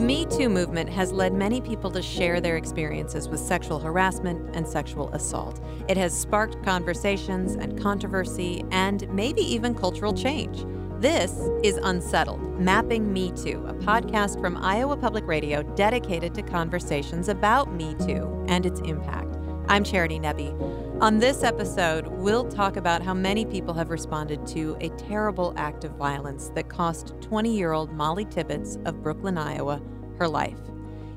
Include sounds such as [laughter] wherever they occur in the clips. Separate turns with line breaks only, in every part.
The Me Too movement has led many people to share their experiences with sexual harassment and sexual assault. It has sparked conversations and controversy and maybe even cultural change. This is Unsettled Mapping Me Too, a podcast from Iowa Public Radio dedicated to conversations about Me Too and its impact. I'm Charity Nebbe. On this episode, we'll talk about how many people have responded to a terrible act of violence that cost 20 year old Molly Tibbetts of Brooklyn, Iowa, her life.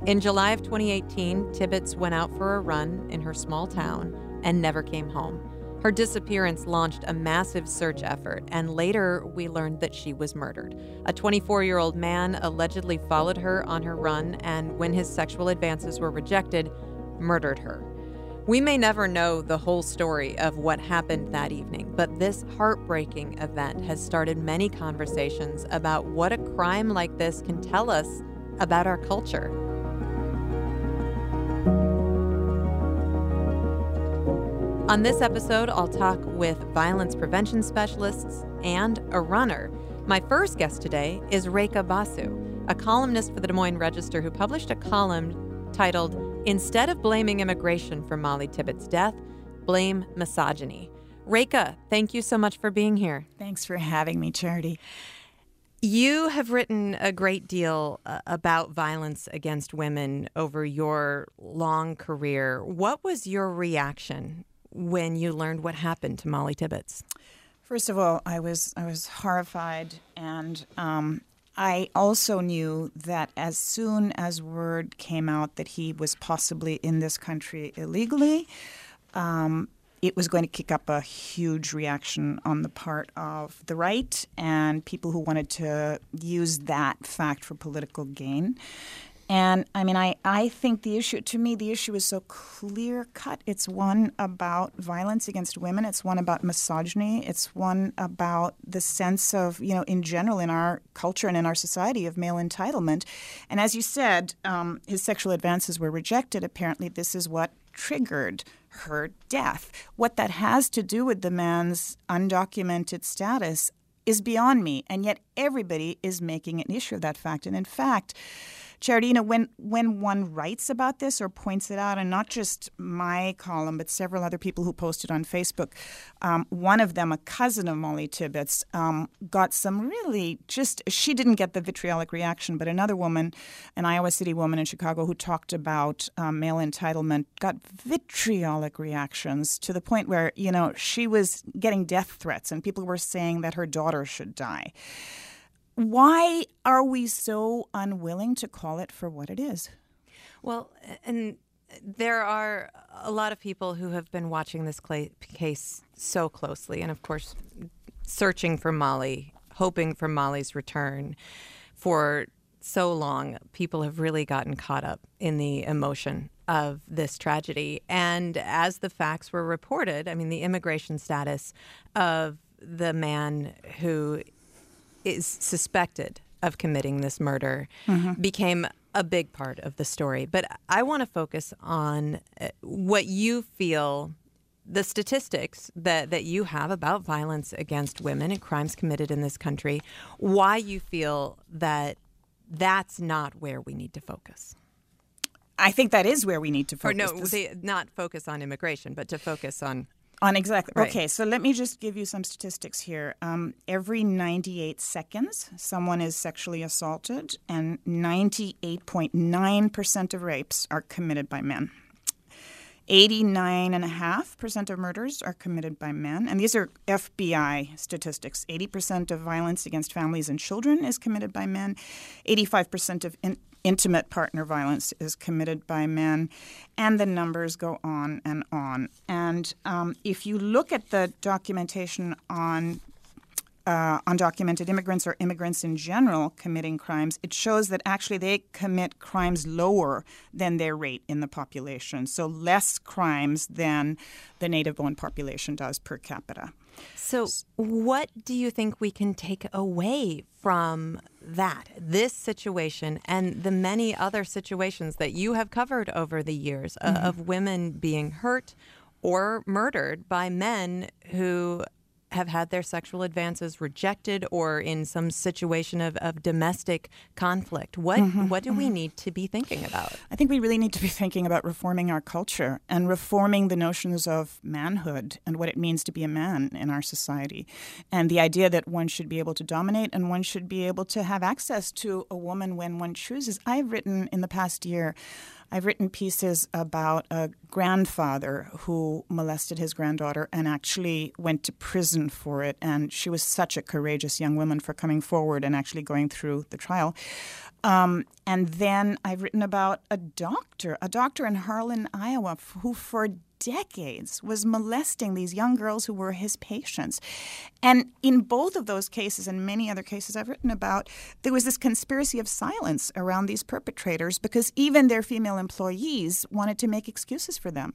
In July of 2018, Tibbetts went out for a run in her small town and never came home. Her disappearance launched a massive search effort, and later we learned that she was murdered. A 24 year old man allegedly followed her on her run, and when his sexual advances were rejected, murdered her. We may never know the whole story of what happened that evening, but this heartbreaking event has started many conversations about what a crime like this can tell us about our culture. On this episode, I'll talk with violence prevention specialists and a runner. My first guest today is Rekha Basu, a columnist for the Des Moines Register who published a column titled Instead of blaming immigration for Molly Tibbetts' death, blame misogyny. Rekha, thank you so much for being here.
Thanks for having me, Charity.
You have written a great deal uh, about violence against women over your long career. What was your reaction when you learned what happened to Molly Tibbetts?
First of all, I was I was horrified, and um, I also knew that as soon as word came out that he was possibly in this country illegally, um, it was going to kick up a huge reaction on the part of the right and people who wanted to use that fact for political gain. And I mean, I, I think the issue, to me, the issue is so clear cut. It's one about violence against women, it's one about misogyny, it's one about the sense of, you know, in general in our culture and in our society of male entitlement. And as you said, um, his sexual advances were rejected. Apparently, this is what triggered her death. What that has to do with the man's undocumented status is beyond me. And yet, everybody is making an issue of that fact. And in fact, Know, when, when one writes about this or points it out, and not just my column, but several other people who posted on Facebook, um, one of them, a cousin of Molly Tibbetts, um, got some really just, she didn't get the vitriolic reaction, but another woman, an Iowa City woman in Chicago who talked about um, male entitlement, got vitriolic reactions to the point where, you know, she was getting death threats and people were saying that her daughter should die. Why are we so unwilling to call it for what it is?
Well, and there are a lot of people who have been watching this case so closely, and of course, searching for Molly, hoping for Molly's return for so long. People have really gotten caught up in the emotion of this tragedy. And as the facts were reported, I mean, the immigration status of the man who is suspected of committing this murder mm-hmm. became a big part of the story. But I want to focus on uh, what you feel the statistics that, that you have about violence against women and crimes committed in this country, why you feel that that's not where we need to focus.
I think that is where we need to focus.
Or no, they, not focus on immigration, but to focus on
on exactly. Right. Okay, so let me just give you some statistics here. Um, every 98 seconds, someone is sexually assaulted, and 98.9% of rapes are committed by men. 89.5% of murders are committed by men. And these are FBI statistics. 80% of violence against families and children is committed by men. 85% of in- intimate partner violence is committed by men, and the numbers go on and on. And um, if you look at the documentation on uh, undocumented immigrants or immigrants in general committing crimes, it shows that actually they commit crimes lower than their rate in the population. So less crimes than the native born population does per capita.
So, what do you think we can take away from that, this situation, and the many other situations that you have covered over the years mm-hmm. of women being hurt or murdered by men who have had their sexual advances rejected or in some situation of, of domestic conflict. What mm-hmm. what do we mm-hmm. need to be thinking about?
I think we really need to be thinking about reforming our culture and reforming the notions of manhood and what it means to be a man in our society. And the idea that one should be able to dominate and one should be able to have access to a woman when one chooses. I've written in the past year I've written pieces about a grandfather who molested his granddaughter and actually went to prison for it. And she was such a courageous young woman for coming forward and actually going through the trial. Um, and then I've written about a doctor, a doctor in Harlan, Iowa, who for decades was molesting these young girls who were his patients. And in both of those cases and many other cases I've written about, there was this conspiracy of silence around these perpetrators because even their female employees wanted to make excuses for them.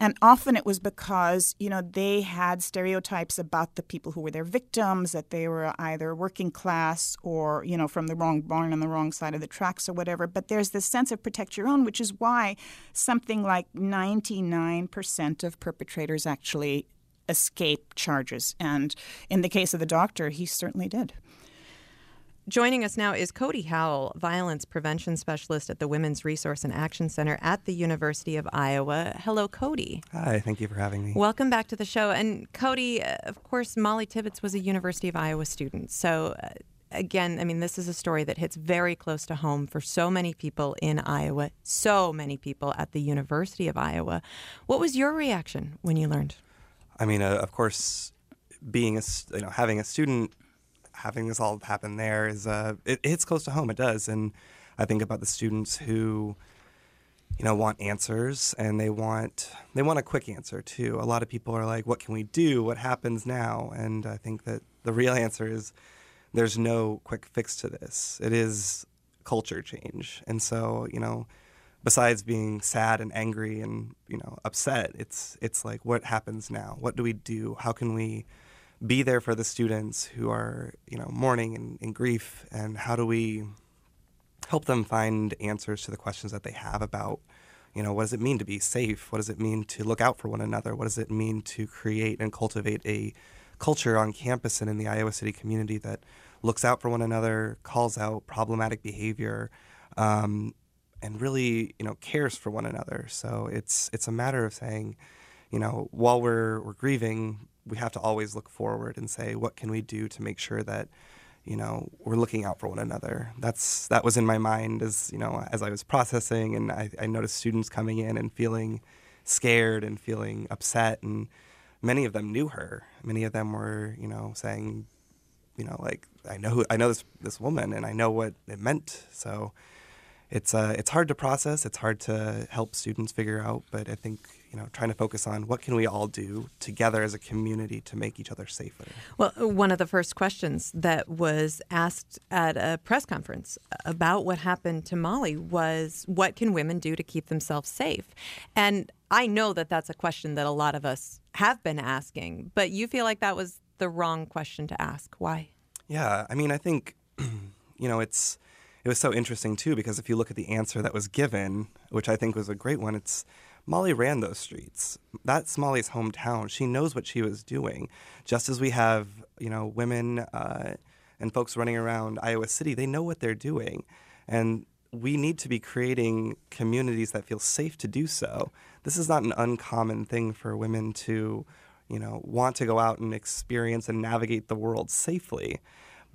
And often it was because, you know, they had stereotypes about the people who were their victims, that they were either working class or, you know, from the wrong barn on the wrong side of the tracks or whatever. But there's this sense of protect your own, which is why something like 99% of perpetrators actually escape charges. And in the case of the doctor, he certainly did.
Joining us now is Cody Howell, violence prevention specialist at the Women's Resource and Action Center at the University of Iowa. Hello, Cody.
Hi, thank you for having me.
Welcome back to the show. And Cody, uh, of course, Molly Tibbetts was a University of Iowa student. So, uh, again, I mean, this is a story that hits very close to home for so many people in Iowa, so many people at the University of Iowa. What was your reaction when you learned?
I mean, uh, of course, being a you know having a student having this all happen there is uh, it, it hits close to home. It does, and I think about the students who you know want answers and they want they want a quick answer too. A lot of people are like, "What can we do? What happens now?" And I think that the real answer is there's no quick fix to this. It is culture change, and so you know besides being sad and angry and you know upset it's it's like what happens now what do we do how can we be there for the students who are you know mourning and in grief? And how do we help them find answers to the questions that they have about you know what does it mean to be safe? What does it mean to look out for one another? What does it mean to create and cultivate a culture on campus and in the iowa city community that looks out for one another calls out problematic behavior um, and really you know cares for one another? So it's it's a matter of saying you know while we're we're grieving we have to always look forward and say, what can we do to make sure that you know we're looking out for one another. That's that was in my mind as you know as I was processing, and I, I noticed students coming in and feeling scared and feeling upset, and many of them knew her. Many of them were you know saying, you know, like I know who, I know this this woman, and I know what it meant. So it's uh, it's hard to process. It's hard to help students figure out, but I think you know trying to focus on what can we all do together as a community to make each other safer.
Well, one of the first questions that was asked at a press conference about what happened to Molly was, "What can women do to keep themselves safe?" And I know that that's a question that a lot of us have been asking, but you feel like that was the wrong question to ask. Why?
Yeah, I mean, I think [clears throat] you know it's it was so interesting too because if you look at the answer that was given, which I think was a great one, it's Molly ran those streets. That's Molly's hometown. She knows what she was doing. Just as we have, you know, women uh, and folks running around Iowa City, they know what they're doing, and we need to be creating communities that feel safe to do so. This is not an uncommon thing for women to, you know, want to go out and experience and navigate the world safely.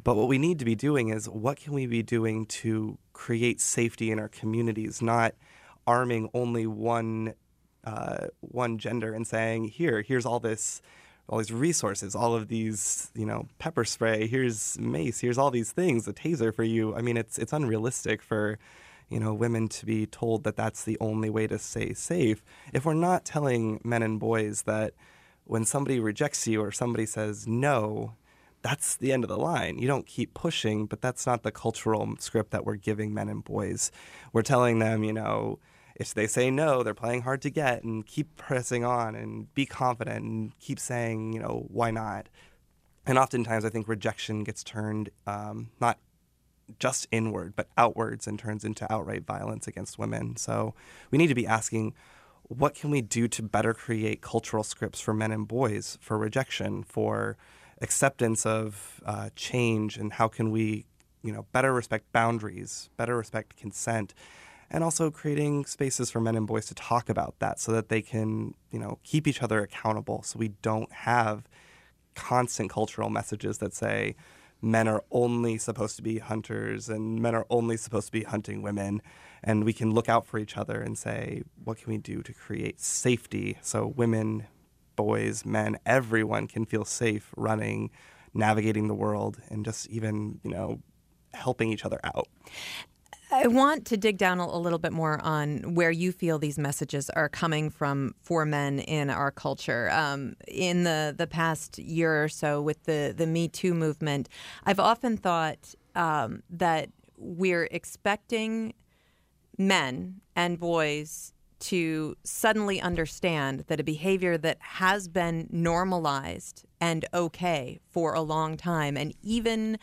But what we need to be doing is what can we be doing to create safety in our communities, not arming only one uh, one gender and saying, here, here's all this all these resources, all of these, you know, pepper spray, here's mace, here's all these things, a taser for you. I mean, it's it's unrealistic for, you know, women to be told that that's the only way to stay safe. If we're not telling men and boys that when somebody rejects you or somebody says no, that's the end of the line. You don't keep pushing, but that's not the cultural script that we're giving men and boys. We're telling them, you know, if they say no, they're playing hard to get and keep pressing on and be confident and keep saying, you know, why not? And oftentimes I think rejection gets turned um, not just inward, but outwards and turns into outright violence against women. So we need to be asking, what can we do to better create cultural scripts for men and boys for rejection, for acceptance of uh, change and how can we, you know, better respect boundaries, better respect consent, and also creating spaces for men and boys to talk about that so that they can, you know, keep each other accountable so we don't have constant cultural messages that say men are only supposed to be hunters and men are only supposed to be hunting women. And we can look out for each other and say what can we do to create safety so women boys men everyone can feel safe running navigating the world and just even you know helping each other out
I want to dig down a little bit more on where you feel these messages are coming from for men in our culture. Um, in the, the past year or so, with the, the Me Too movement, I've often thought um, that we're expecting men and boys to suddenly understand that a behavior that has been normalized and okay for a long time, and even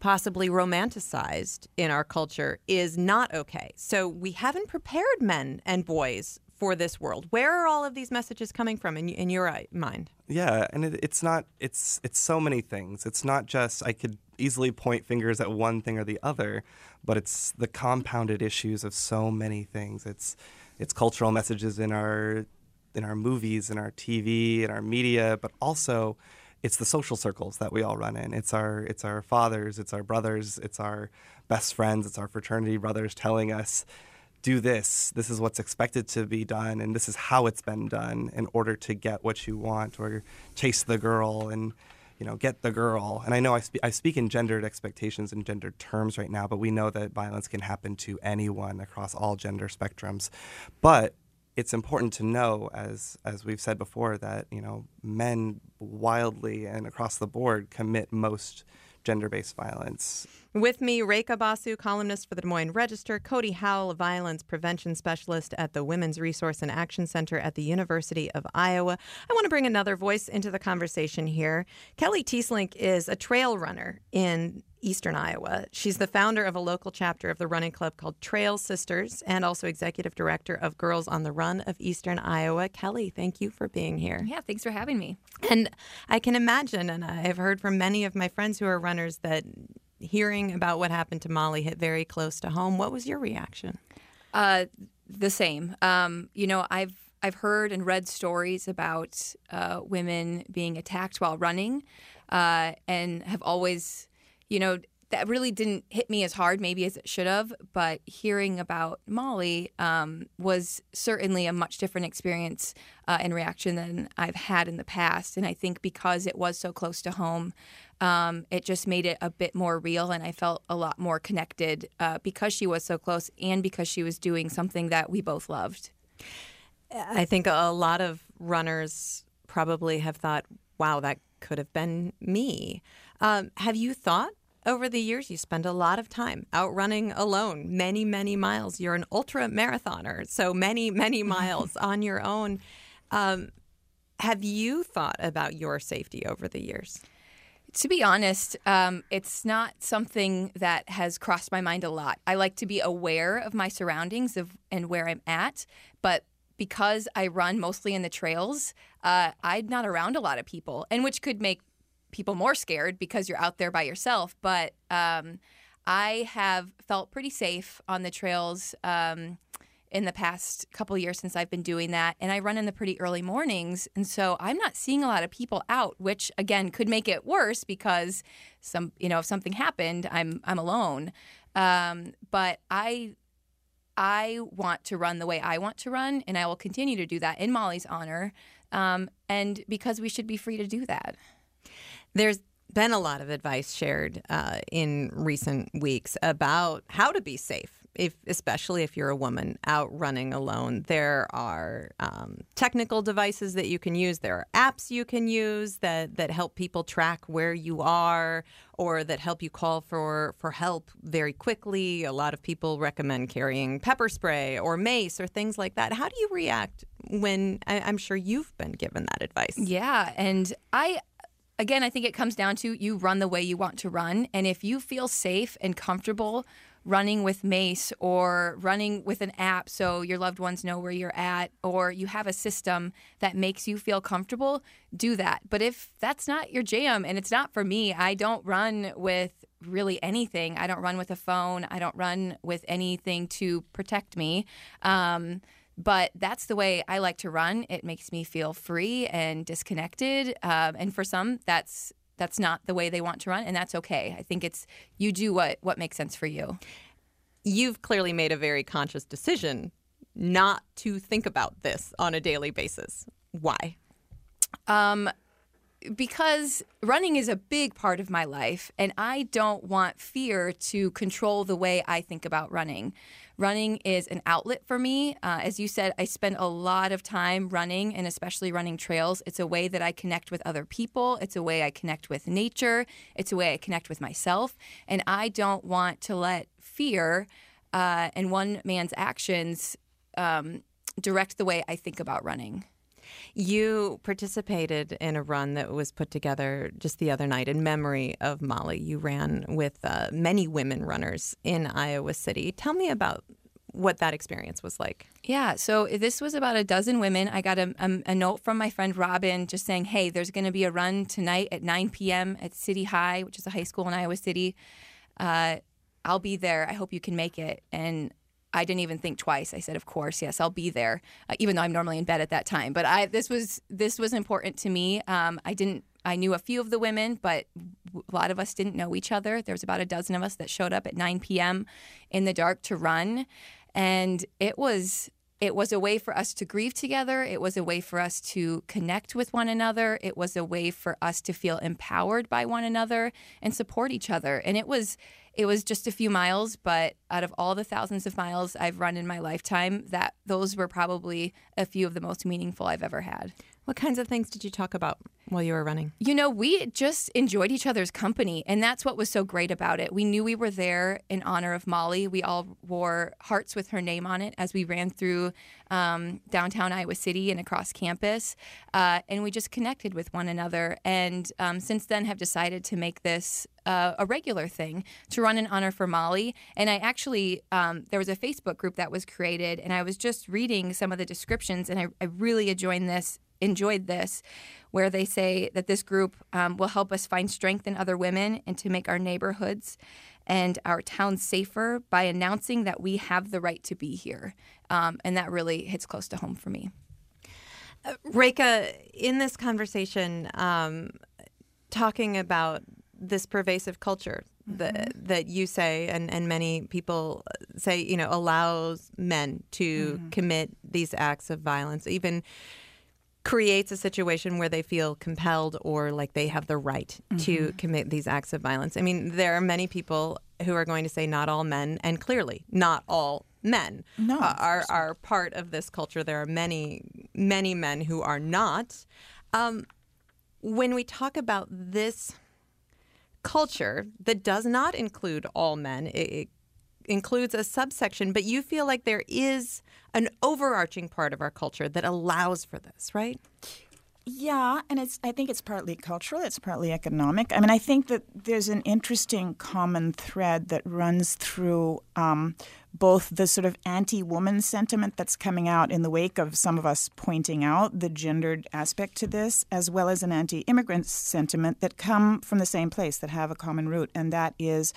possibly romanticized in our culture is not okay. So we haven't prepared men and boys for this world. Where are all of these messages coming from in, in your mind?
Yeah, and it, it's not. It's it's so many things. It's not just I could easily point fingers at one thing or the other, but it's the compounded issues of so many things. It's it's cultural messages in our in our movies, in our TV, in our media, but also it's the social circles that we all run in. It's our it's our fathers, it's our brothers, it's our best friends, it's our fraternity brothers telling us do this. This is what's expected to be done, and this is how it's been done in order to get what you want, or chase the girl and you know get the girl. And I know I, spe- I speak in gendered expectations and gendered terms right now, but we know that violence can happen to anyone across all gender spectrums. But it's important to know, as as we've said before, that you know men wildly and across the board commit most gender-based violence.
With me, Rekha Basu, columnist for the Des Moines Register, Cody Howell, violence prevention specialist at the Women's Resource and Action Center at the University of Iowa. I want to bring another voice into the conversation here. Kelly Teeslink is a trail runner in Eastern Iowa. She's the founder of a local chapter of the running club called Trail Sisters and also executive director of Girls on the Run of Eastern Iowa. Kelly, thank you for being here.
Yeah, thanks for having me.
And I can imagine, and I've heard from many of my friends who are runners, that hearing about what happened to Molly hit very close to home. What was your reaction?
Uh, the same. Um, you know, I've I've heard and read stories about uh, women being attacked while running, uh, and have always you know, that really didn't hit me as hard maybe as it should have but hearing about molly um, was certainly a much different experience uh, and reaction than i've had in the past. And i think because it was so close to home um, it just made it a bit more real and i felt a lot more connected uh, because she was so close and because she was doing something that we both loved.
I think a lot of runners probably have thought wow that could have been me. Um, have you thought over the years, you spend a lot of time out running alone, many, many miles. You're an ultra marathoner, so many, many [laughs] miles on your own. Um, have you thought about your safety over the years?
To be honest, um, it's not something that has crossed my mind a lot. I like to be aware of my surroundings of, and where I'm at, but because I run mostly in the trails, uh, I'm not around a lot of people, and which could make people more scared because you're out there by yourself. But um, I have felt pretty safe on the trails um, in the past couple years since I've been doing that. And I run in the pretty early mornings. And so I'm not seeing a lot of people out, which again could make it worse because some, you know, if something happened, I'm, I'm alone. Um, but I, I want to run the way I want to run, and I will continue to do that in Molly's honor. Um, and because we should be free to do that.
There's been a lot of advice shared uh, in recent weeks about how to be safe. If, especially if you're a woman out running alone, there are um, technical devices that you can use. There are apps you can use that, that help people track where you are or that help you call for, for help very quickly. A lot of people recommend carrying pepper spray or mace or things like that. How do you react when I, I'm sure you've been given that advice?
Yeah, and I again, I think it comes down to you run the way you want to run. And if you feel safe and comfortable running with Mace or running with an app so your loved ones know where you're at, or you have a system that makes you feel comfortable, do that. But if that's not your jam and it's not for me, I don't run with really anything. I don't run with a phone. I don't run with anything to protect me. Um, but that's the way I like to run. It makes me feel free and disconnected. Um, and for some, that's that's not the way they want to run, and that's okay. I think it's you do what what makes sense for you.
You've clearly made a very conscious decision not to think about this on a daily basis. Why?
Um, because running is a big part of my life, and I don't want fear to control the way I think about running. Running is an outlet for me. Uh, as you said, I spend a lot of time running and especially running trails. It's a way that I connect with other people, it's a way I connect with nature, it's a way I connect with myself. And I don't want to let fear uh, and one man's actions um, direct the way I think about running.
You participated in a run that was put together just the other night in memory of Molly. You ran with uh, many women runners in Iowa City. Tell me about what that experience was like.
Yeah, so this was about a dozen women. I got a, a, a note from my friend Robin just saying, hey, there's going to be a run tonight at 9 p.m. at City High, which is a high school in Iowa City. Uh, I'll be there. I hope you can make it. And I didn't even think twice. I said, "Of course, yes, I'll be there," uh, even though I'm normally in bed at that time. But I this was this was important to me. Um, I didn't. I knew a few of the women, but a lot of us didn't know each other. There was about a dozen of us that showed up at 9 p.m. in the dark to run, and it was it was a way for us to grieve together. It was a way for us to connect with one another. It was a way for us to feel empowered by one another and support each other. And it was it was just a few miles, but out of all the thousands of miles I've run in my lifetime, that those were probably a few of the most meaningful I've ever had.
What kinds of things did you talk about while you were running?
You know, we just enjoyed each other's company, and that's what was so great about it. We knew we were there in honor of Molly. We all wore hearts with her name on it as we ran through um, downtown Iowa City and across campus, uh, and we just connected with one another. And um, since then, have decided to make this uh, a regular thing to run in honor for Molly. And I actually, um, there was a Facebook group that was created, and I was just reading some of the descriptions, and I, I really enjoyed this enjoyed this, where they say that this group um, will help us find strength in other women and to make our neighborhoods and our towns safer by announcing that we have the right to be here. Um, and that really hits close to home for me.
Uh, Rekha, in this conversation, um, talking about this pervasive culture that mm-hmm. that you say and, and many people say you know allows men to mm-hmm. commit these acts of violence even creates a situation where they feel compelled or like they have the right mm-hmm. to commit these acts of violence. I mean, there are many people who are going to say not all men, and clearly not all men
no,
uh, are are part of this culture. There are many many men who are not. Um, when we talk about this culture that does not include all men, it, it includes a subsection, but you feel like there is an overarching part of our culture that allows for this, right?
Yeah, and it's I think it's partly cultural, it's partly economic. I mean, I think that there's an interesting common thread that runs through um, both the sort of anti-woman sentiment that's coming out in the wake of some of us pointing out the gendered aspect to this, as well as an anti-immigrant sentiment that come from the same place, that have a common root, and that is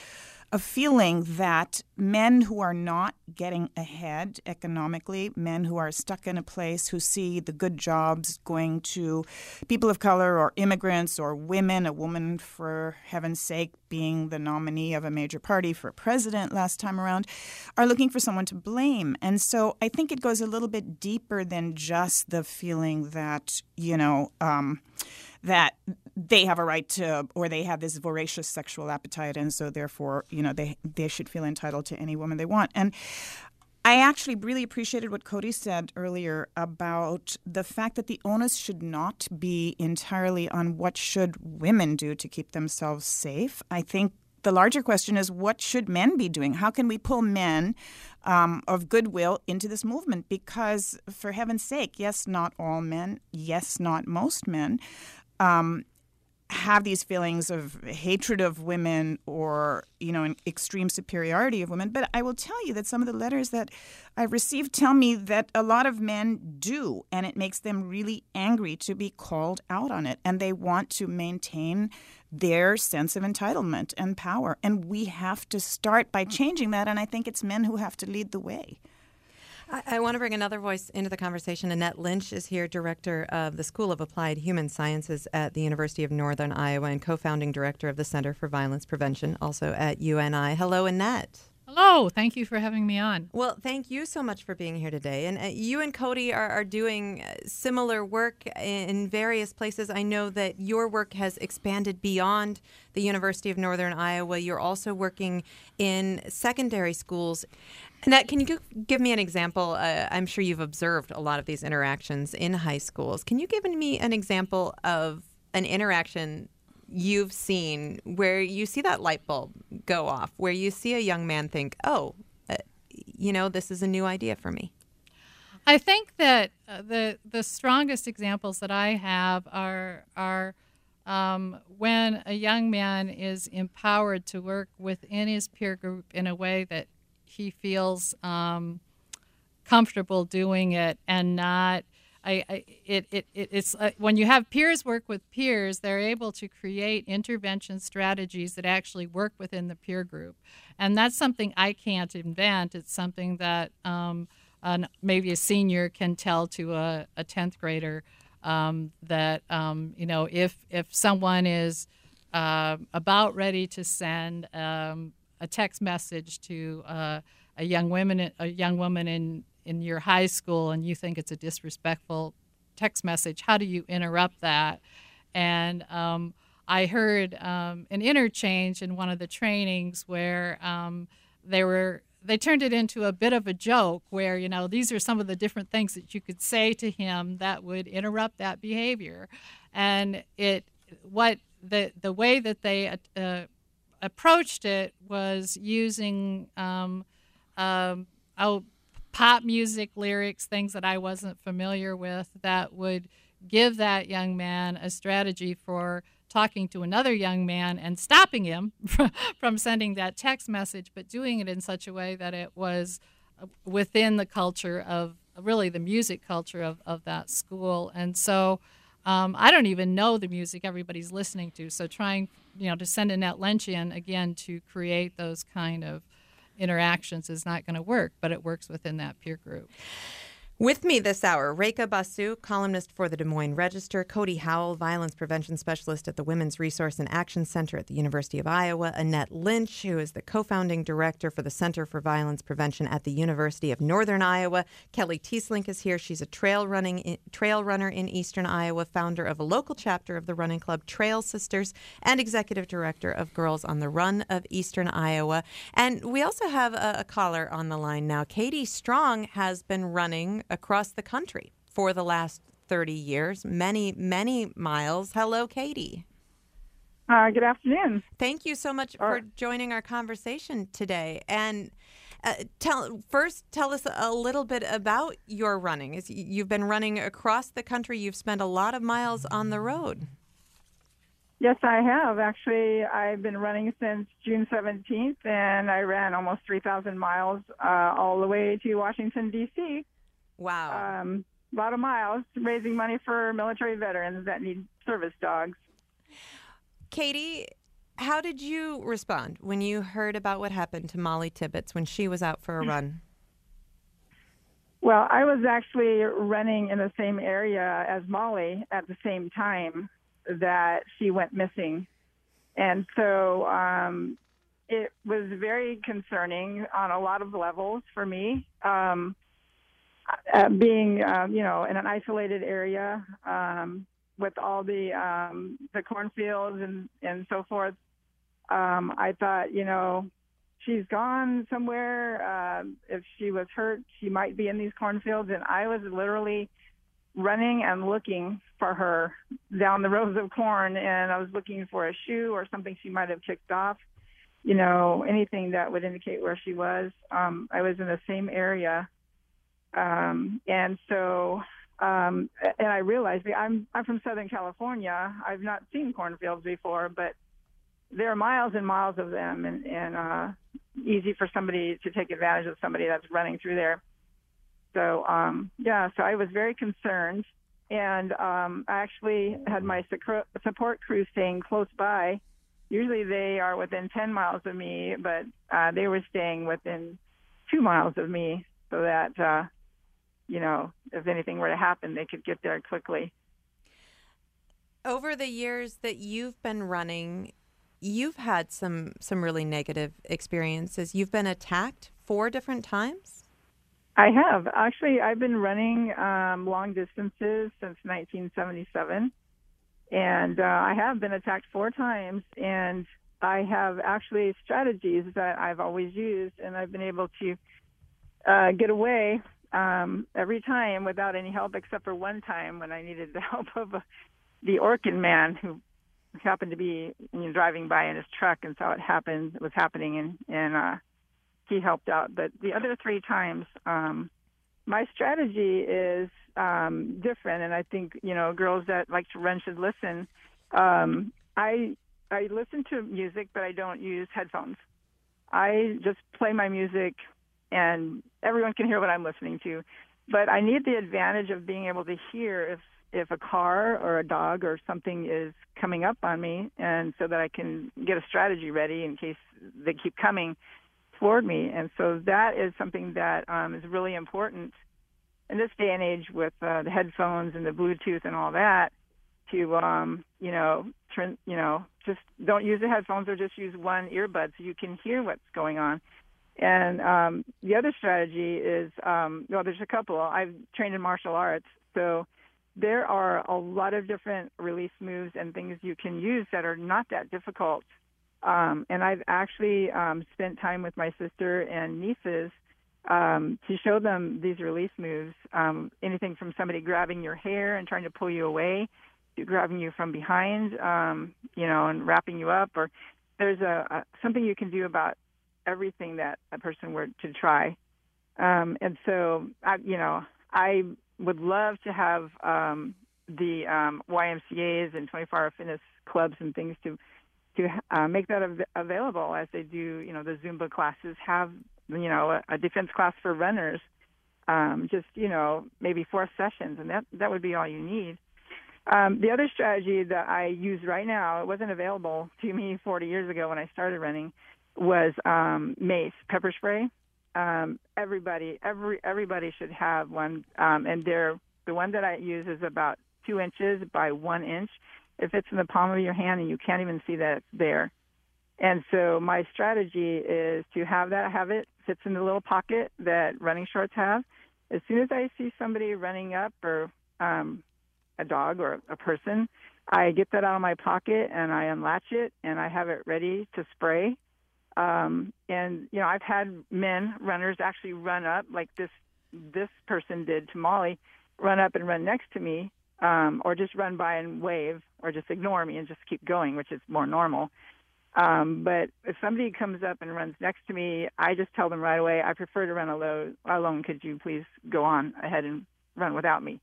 a feeling that men who are not getting ahead economically, men who are stuck in a place who see the good jobs going to people of color or immigrants or women, a woman, for heaven's sake, being the nominee of a major party for president last time around, are looking for someone to blame. And so I think it goes a little bit deeper than just the feeling that, you know, um, that they have a right to or they have this voracious sexual appetite and so therefore you know they they should feel entitled to any woman they want and I actually really appreciated what Cody said earlier about the fact that the onus should not be entirely on what should women do to keep themselves safe. I think the larger question is what should men be doing? How can we pull men um, of goodwill into this movement? Because, for heaven's sake, yes, not all men, yes, not most men, um, have these feelings of hatred of women or you know an extreme superiority of women but i will tell you that some of the letters that i've received tell me that a lot of men do and it makes them really angry to be called out on it and they want to maintain their sense of entitlement and power and we have to start by changing that and i think it's men who have to lead the way
I, I want to bring another voice into the conversation. Annette Lynch is here, director of the School of Applied Human Sciences at the University of Northern Iowa and co founding director of the Center for Violence Prevention, also at UNI. Hello, Annette.
Hello, thank you for having me on.
Well, thank you so much for being here today. And uh, you and Cody are, are doing uh, similar work in various places. I know that your work has expanded beyond the University of Northern Iowa. You're also working in secondary schools. Annette, can you give me an example? Uh, I'm sure you've observed a lot of these interactions in high schools. Can you give me an example of an interaction you've seen where you see that light bulb go off, where you see a young man think, oh, uh, you know, this is a new idea for me?
I think that uh, the the strongest examples that I have are are um, when a young man is empowered to work within his peer group in a way that he feels um, comfortable doing it and not. I, I it, it, it's uh, when you have peers work with peers, they're able to create intervention strategies that actually work within the peer group, and that's something I can't invent. It's something that um, an, maybe a senior can tell to a, a 10th grader um, that um, you know if if someone is uh, about ready to send um, a text message to uh, a young woman a young woman in in your high school and you think it's a disrespectful text message. How do you interrupt that? And um, i heard um, an interchange in one of the trainings where um, they were they turned it into a bit of a joke where you know these are some of the different things that you could say to him that would interrupt that behavior. And it what the the way that they uh, approached it was using um, um, oh, pop music lyrics, things that I wasn't familiar with, that would give that young man a strategy for talking to another young man and stopping him [laughs] from sending that text message, but doing it in such a way that it was uh, within the culture of really the music culture of, of that school. And so um, I don't even know the music everybody's listening to. So trying, you know, to send Annette Lynch in again to create those kind of interactions is not going to work, but it works within that peer group.
With me this hour, Rekha Basu, columnist for the Des Moines Register, Cody Howell, violence prevention specialist at the Women's Resource and Action Center at the University of Iowa, Annette Lynch, who is the co-founding director for the Center for Violence Prevention at the University of Northern Iowa. Kelly Teeslink is here. She's a trail running trail runner in Eastern Iowa, founder of a local chapter of the running club Trail Sisters, and executive director of Girls on the Run of Eastern Iowa. And we also have a, a caller on the line now. Katie Strong has been running across the country for the last 30 years, many, many miles. Hello, Katie.
Uh, good afternoon.
Thank you so much for joining our conversation today. And uh, tell first, tell us a little bit about your running. Is you've been running across the country. You've spent a lot of miles on the road.
Yes, I have. Actually, I've been running since June 17th, and I ran almost 3,000 miles uh, all the way to Washington, D.C.
Wow.
Um, a lot of miles raising money for military veterans that need service dogs.
Katie, how did you respond when you heard about what happened to Molly Tibbetts when she was out for a [laughs] run?
Well, I was actually running in the same area as Molly at the same time that she went missing. And so um, it was very concerning on a lot of levels for me. Um, uh, being um, you know in an isolated area um, with all the um, the cornfields and and so forth, um, I thought you know she's gone somewhere. Uh, if she was hurt, she might be in these cornfields, and I was literally running and looking for her down the rows of corn, and I was looking for a shoe or something she might have kicked off. You know, anything that would indicate where she was. Um, I was in the same area um, and so um, and I realized I'm I'm from Southern California. I've not seen cornfields before, but there are miles and miles of them, and and uh, easy for somebody to take advantage of somebody that's running through there. So um, yeah, so I was very concerned, and um, I actually had my support crew staying close by. Usually they are within 10 miles of me, but uh, they were staying within two miles of me, so that uh, you know, if anything were to happen, they could get there quickly.
Over the years that you've been running, you've had some some really negative experiences. You've been attacked four different times.
I have actually. I've been running um, long distances since 1977, and uh, I have been attacked four times. And I have actually strategies that I've always used, and I've been able to uh, get away um, every time without any help, except for one time when I needed the [laughs] help of a, the Orkin man who happened to be you know, driving by in his truck and saw it happen it was happening, and and uh, he helped out. But the other three times, um, my strategy is um, different, and I think you know girls that like to run should listen. Um, I I listen to music, but I don't use headphones. I just play my music and everyone can hear what I'm listening to. But I need the advantage of being able to hear if if a car or a dog or something is coming up on me, and so that I can get a strategy ready in case they keep coming toward me. And so that is something that um, is really important in this day and age with uh, the headphones and the Bluetooth and all that. To um, you know, turn, you know, just don't use the headphones or just use one earbud so you can hear what's going on. And um, the other strategy is um, well, there's a couple. I've trained in martial arts, so there are a lot of different release moves and things you can use that are not that difficult. Um, and I've actually um, spent time with my sister and nieces um, to show them these release moves. Um, anything from somebody grabbing your hair and trying to pull you away, to grabbing you from behind, um, you know, and wrapping you up, or there's a, a something you can do about everything that a person were to try. Um, and so, I, you know, I would love to have um, the um, YMCA's and 24-hour fitness clubs and things to to uh, make that av- available as they do. You know, the Zumba classes have you know a, a defense class for runners. Um, just you know maybe four sessions, and that that would be all you need. Um, the other strategy that I use right now, it wasn't available to me 40 years ago when I started running, was um, mace pepper spray. Um, everybody, every everybody should have one, um, and they're the one that I use is about two inches by one inch. It fits in the palm of your hand, and you can't even see that it's there. And so my strategy is to have that have it fits in the little pocket that running shorts have. As soon as I see somebody running up or um, a dog or a person, I get that out of my pocket and I unlatch it and I have it ready to spray um, and you know, I've had men runners actually run up like this this person did to Molly, run up and run next to me, um, or just run by and wave, or just ignore me and just keep going, which is more normal. Um, but if somebody comes up and runs next to me, I just tell them right away, I prefer to run alone. Alone, could you please go on ahead and run without me?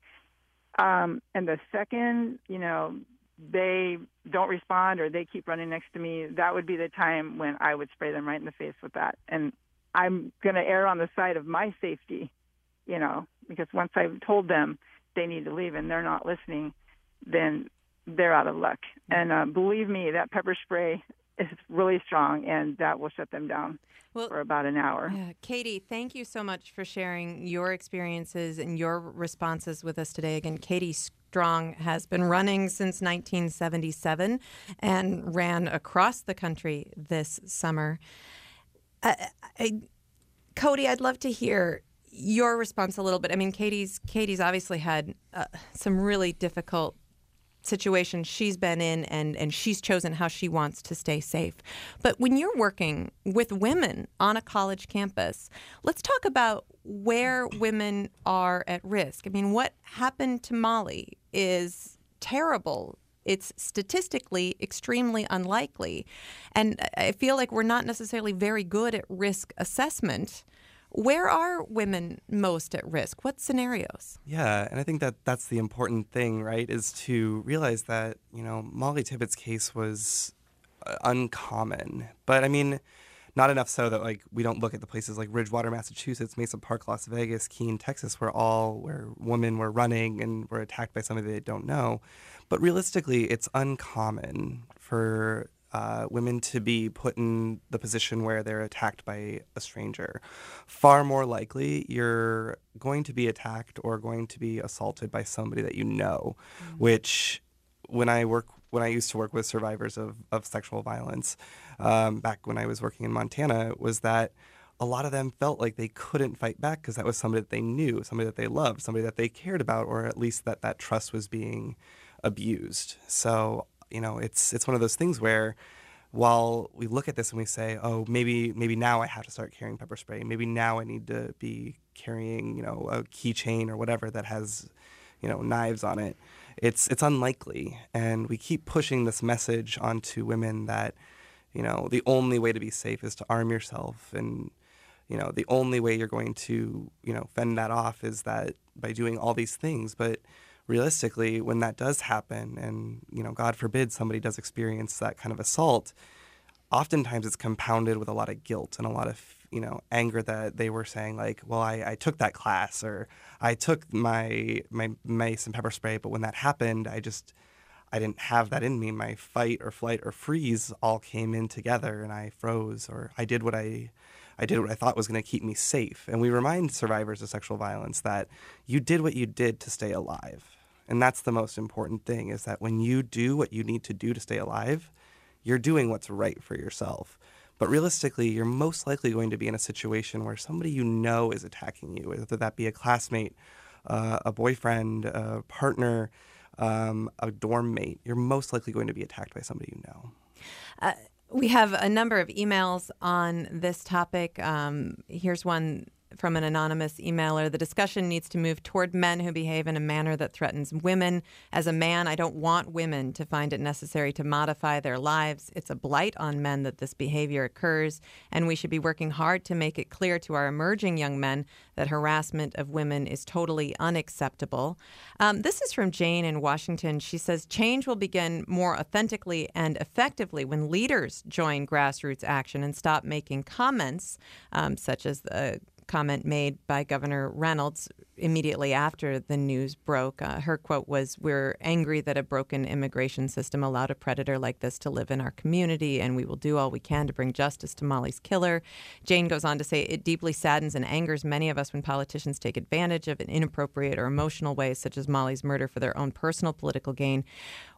Um, and the second, you know, they don't respond or they keep running next to me, that would be the time when I would spray them right in the face with that. And I'm going to err on the side of my safety, you know, because once I've told them they need to leave and they're not listening, then they're out of luck. And uh, believe me, that pepper spray is really strong and that will shut them down well, for about an hour.
Yeah. Katie, thank you so much for sharing your experiences and your responses with us today. Again, Katie Strong has been running since 1977 and ran across the country this summer. Uh, I, Cody, I'd love to hear your response a little bit. I mean, Katie's Katie's obviously had uh, some really difficult situation she's been in and, and she's chosen how she wants to stay safe. But when you're working with women on a college campus, let's talk about where women are at risk. I mean, what happened to Molly is terrible. It's statistically extremely unlikely. And I feel like we're not necessarily very good at risk assessment Where are women most at risk? What scenarios?
Yeah, and I think that that's the important thing, right? Is to realize that you know Molly Tibbetts' case was uh, uncommon, but I mean, not enough so that like we don't look at the places like Ridgewater, Massachusetts, Mesa Park, Las Vegas, Keene, Texas, where all where women were running and were attacked by somebody they don't know. But realistically, it's uncommon for uh, women to be put in the position where they're attacked by a stranger. Far more likely, you're going to be attacked or going to be assaulted by somebody that you know, mm-hmm. which when I work when I used to work with survivors of, of sexual violence um, back when I was working in Montana was that a lot of them felt like they couldn't fight back because that was somebody that they knew, somebody that they loved, somebody that they cared about, or at least that that trust was being abused. So you know, it's it's one of those things where while we look at this and we say, oh, maybe maybe now I have to start carrying pepper spray. Maybe now I need to be carrying, you know, a keychain or whatever that has, you know, knives on it. It's it's unlikely, and we keep pushing this message onto women that, you know, the only way to be safe is to arm yourself, and you know, the only way you're going to, you know, fend that off is that by doing all these things, but realistically, when that does happen, and you know, God forbid somebody does experience that kind of assault, oftentimes it's compounded with a lot of guilt and a lot of you know anger that they were saying like, well, I, I took that class or I took my my mace and pepper spray, but when that happened, I just I didn't have that in me. My fight or flight or freeze all came in together, and I froze or I did what I I did what I thought was going to keep me safe. And we remind survivors of sexual violence that you did what you did to stay alive. And that's the most important thing is that when you do what you need to do to stay alive, you're doing what's right for yourself. But realistically, you're most likely going to be in a situation where somebody you know is attacking you, whether that be a classmate, uh, a boyfriend, a partner, um, a dorm mate. You're most likely going to be attacked by somebody you know.
Uh, we have a number of emails on this topic. Um, here's one from an anonymous emailer. The discussion needs to move toward men who behave in a manner that threatens women. As a man, I don't want women to find it necessary to modify their lives. It's a blight on men that this behavior occurs, and we should be working hard to make it clear to our emerging young men that harassment of women is totally unacceptable. Um, this is from Jane in Washington. She says change will begin more authentically and effectively when leaders join grassroots action and stop making comments um, such as the comment made by Governor Reynolds immediately after the news broke. Uh, her quote was We're angry that a broken immigration system allowed a predator like this to live in our community, and we will do all we can to bring justice to Molly's killer. Jane goes on to say It deeply saddens and angers many of us when politicians take advantage of an inappropriate or emotional ways, such as Molly's murder, for their own personal political gain.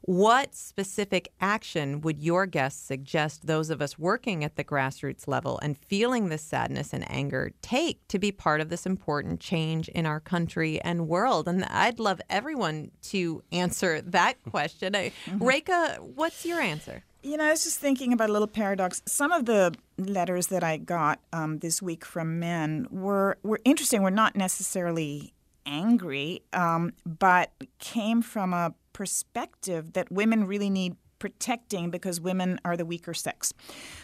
What specific action would your guests suggest those of us working at the grassroots level and feeling this sadness and anger take to be part of this important change in our country and world? And I'd love everyone to answer that question. mm-hmm. Rekha, what's your answer?
You know, I was just thinking about a little paradox. Some of the letters that I got um, this week from men were were interesting. Were not necessarily angry, um, but came from a perspective that women really need protecting because women are the weaker sex.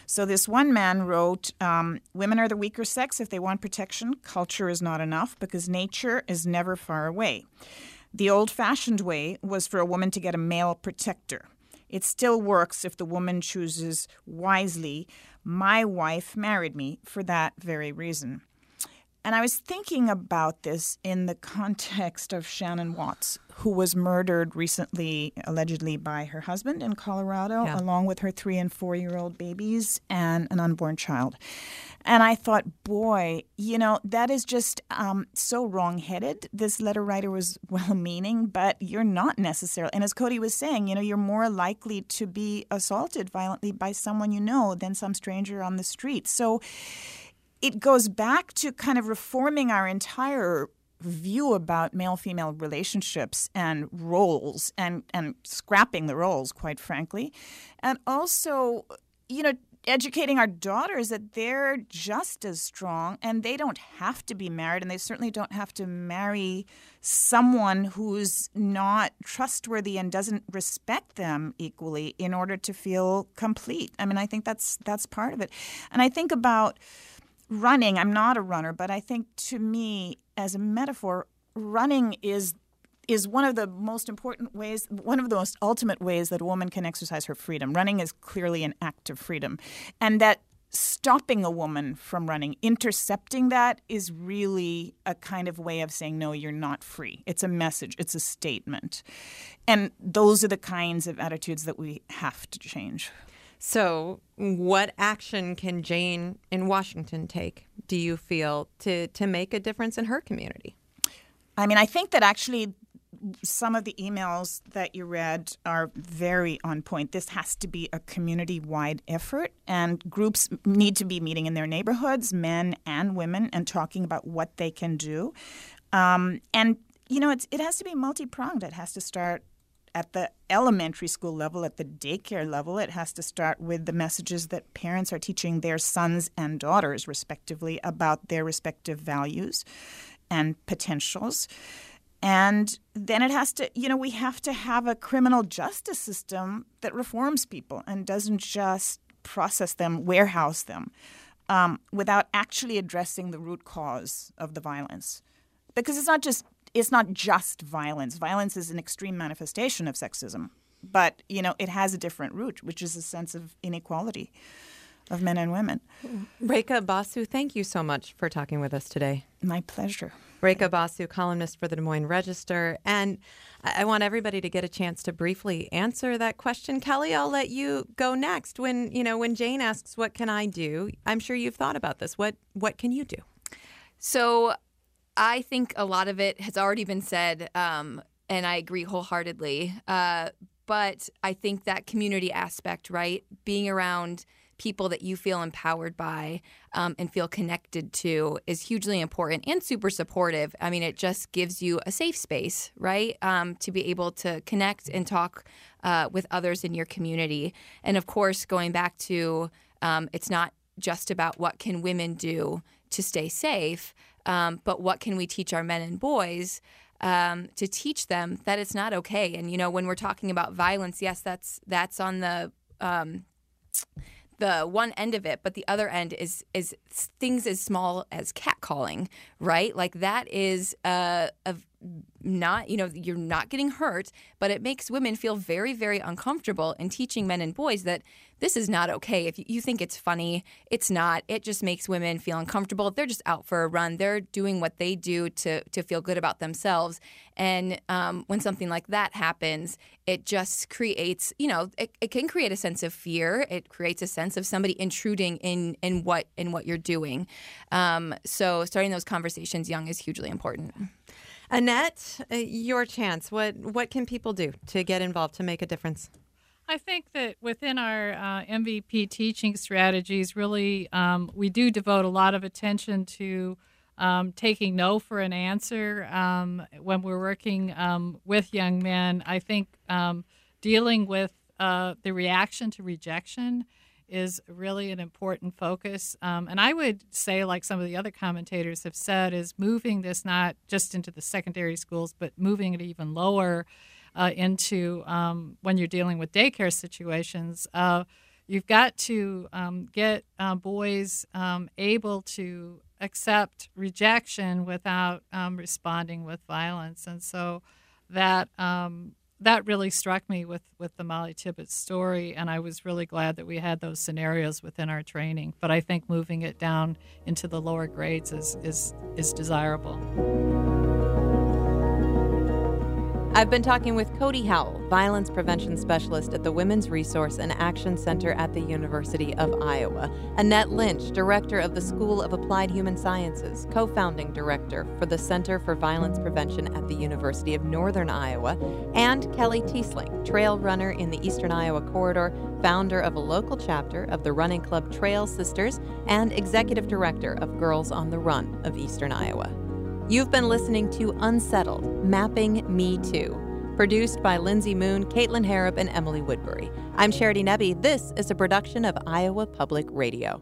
So this one man wrote, um, "Women are the weaker sex. If they want protection, culture is not enough because nature is never far away. The old-fashioned way was for a woman to get a male protector. It still works if the woman chooses wisely. My wife married me for that very reason." And I was thinking about this in the context of Shannon Watts, who was murdered recently, allegedly by her husband in Colorado, yeah. along with her three and four year old babies and an unborn child. And I thought, boy, you know, that is just um, so wrong-headed. This letter writer was [laughs] well-meaning, but you're not necessarily. And as Cody was saying, you know, you're more likely to be assaulted violently by someone you know than some stranger on the street. So it goes back to kind of reforming our entire view about male female relationships and roles and and scrapping the roles quite frankly. And also you know educating our daughters that they're just as strong and they don't have to be married and they certainly don't have to marry someone who's not trustworthy and doesn't respect them equally in order to feel complete. I mean i think that's that's part of it. And i think about running, I'm not a runner, but I think to me, as a metaphor, running is is one of the most important ways, one of the most ultimate ways that a woman can exercise her freedom. Running is clearly an act of freedom. And that stopping a woman from running, intercepting that, is really a kind of way of saying, no, you're not free. It's a message, it's a statement. And those are the kinds of attitudes that we have to change.
So, what action can Jane in Washington take, do you feel, to, to make a difference in her community?
I mean, I think that actually some of the emails that you read are very on point. This has to be a community wide effort, and groups need to be meeting in their neighborhoods, men and women, and talking about what they can do. Um, and, you know, it has to be multi pronged. It has to start at the elementary school level, at the daycare level. It has to start with the messages that parents are teaching their sons and daughters, respectively, about their respective values and potentials. And then it has to, you know, we have to have a criminal justice system that reforms people and doesn't just process them, warehouse them, um, without actually addressing the root cause of the violence. Because it's not just it's not just violence. Violence is an extreme manifestation of sexism, but you know it has a different root, which is a sense of inequality of men and women.
Rekha Basu, thank you so much for talking with us today.
My pleasure.
Rekha Basu, columnist for the Des Moines Register. And I want everybody to get a chance to briefly answer that question. Kelly, I'll let you go next. When you know when Jane asks, "What can I do?" I'm sure you've thought about this. What what can you do?
So, I think a lot of it has already been said, um, and I agree wholeheartedly. Uh, but I think that community aspect, right, being around people that you feel empowered by um, and feel connected to is hugely important and super supportive. I mean, it just gives you a safe space, right? Um, to be able to connect and talk uh, with others in your community. And of course, going back to um, it's not just about what can women do to stay safe, um, but what can we teach our men and boys um, to teach them that it's not okay. And you know, when we're talking about violence, yes, that's that's on the um, the one end of it, but the other end is is things as small as catcalling, right? Like that is uh, a not you know you're not getting hurt, but it makes women feel very very uncomfortable in teaching men and boys that this is not okay. If you think it's funny, it's not. It just makes women feel uncomfortable. They're just out for a run. They're doing what they do to to feel good about themselves. And um, when something like that happens, it just creates, you know, it, it can create a sense of fear. It creates a sense of somebody intruding in in what in what you're doing. Um, so starting those conversations young is hugely important.
Annette, uh, your chance. What what can people do to get involved to make a difference?
I think that within our uh, MVP teaching strategies, really, um, we do devote a lot of attention to um, taking no for an answer um, when we're working um, with young men. I think um, dealing with uh, the reaction to rejection is really an important focus. Um, and I would say, like some of the other commentators have said, is moving this not just into the secondary schools, but moving it even lower uh, into um, when you're dealing with daycare situations. Uh, you've got to um, get uh, boys um, able to accept rejection without um, responding with violence. And so that um, that really struck me with, with the Molly Tibbetts story, and I was really glad that we had those scenarios within our training. But I think moving it down into the lower grades is, is, is desirable.
I've been talking with Cody Howell, violence prevention specialist at the Women's Resource and Action Center at the University of Iowa, Annette Lynch, director of the School of Applied Human Sciences, co founding director for the Center for Violence Prevention at the University of Northern Iowa, and Kelly Teesling, trail runner in the Eastern Iowa Corridor, founder of a local chapter of the running club Trail Sisters, and executive director of Girls on the Run of Eastern Iowa. You've been listening to Unsettled Mapping Me Too, produced by Lindsay Moon, Caitlin Harrop, and Emily Woodbury. I'm Charity Nebbe. This is a production of Iowa Public Radio.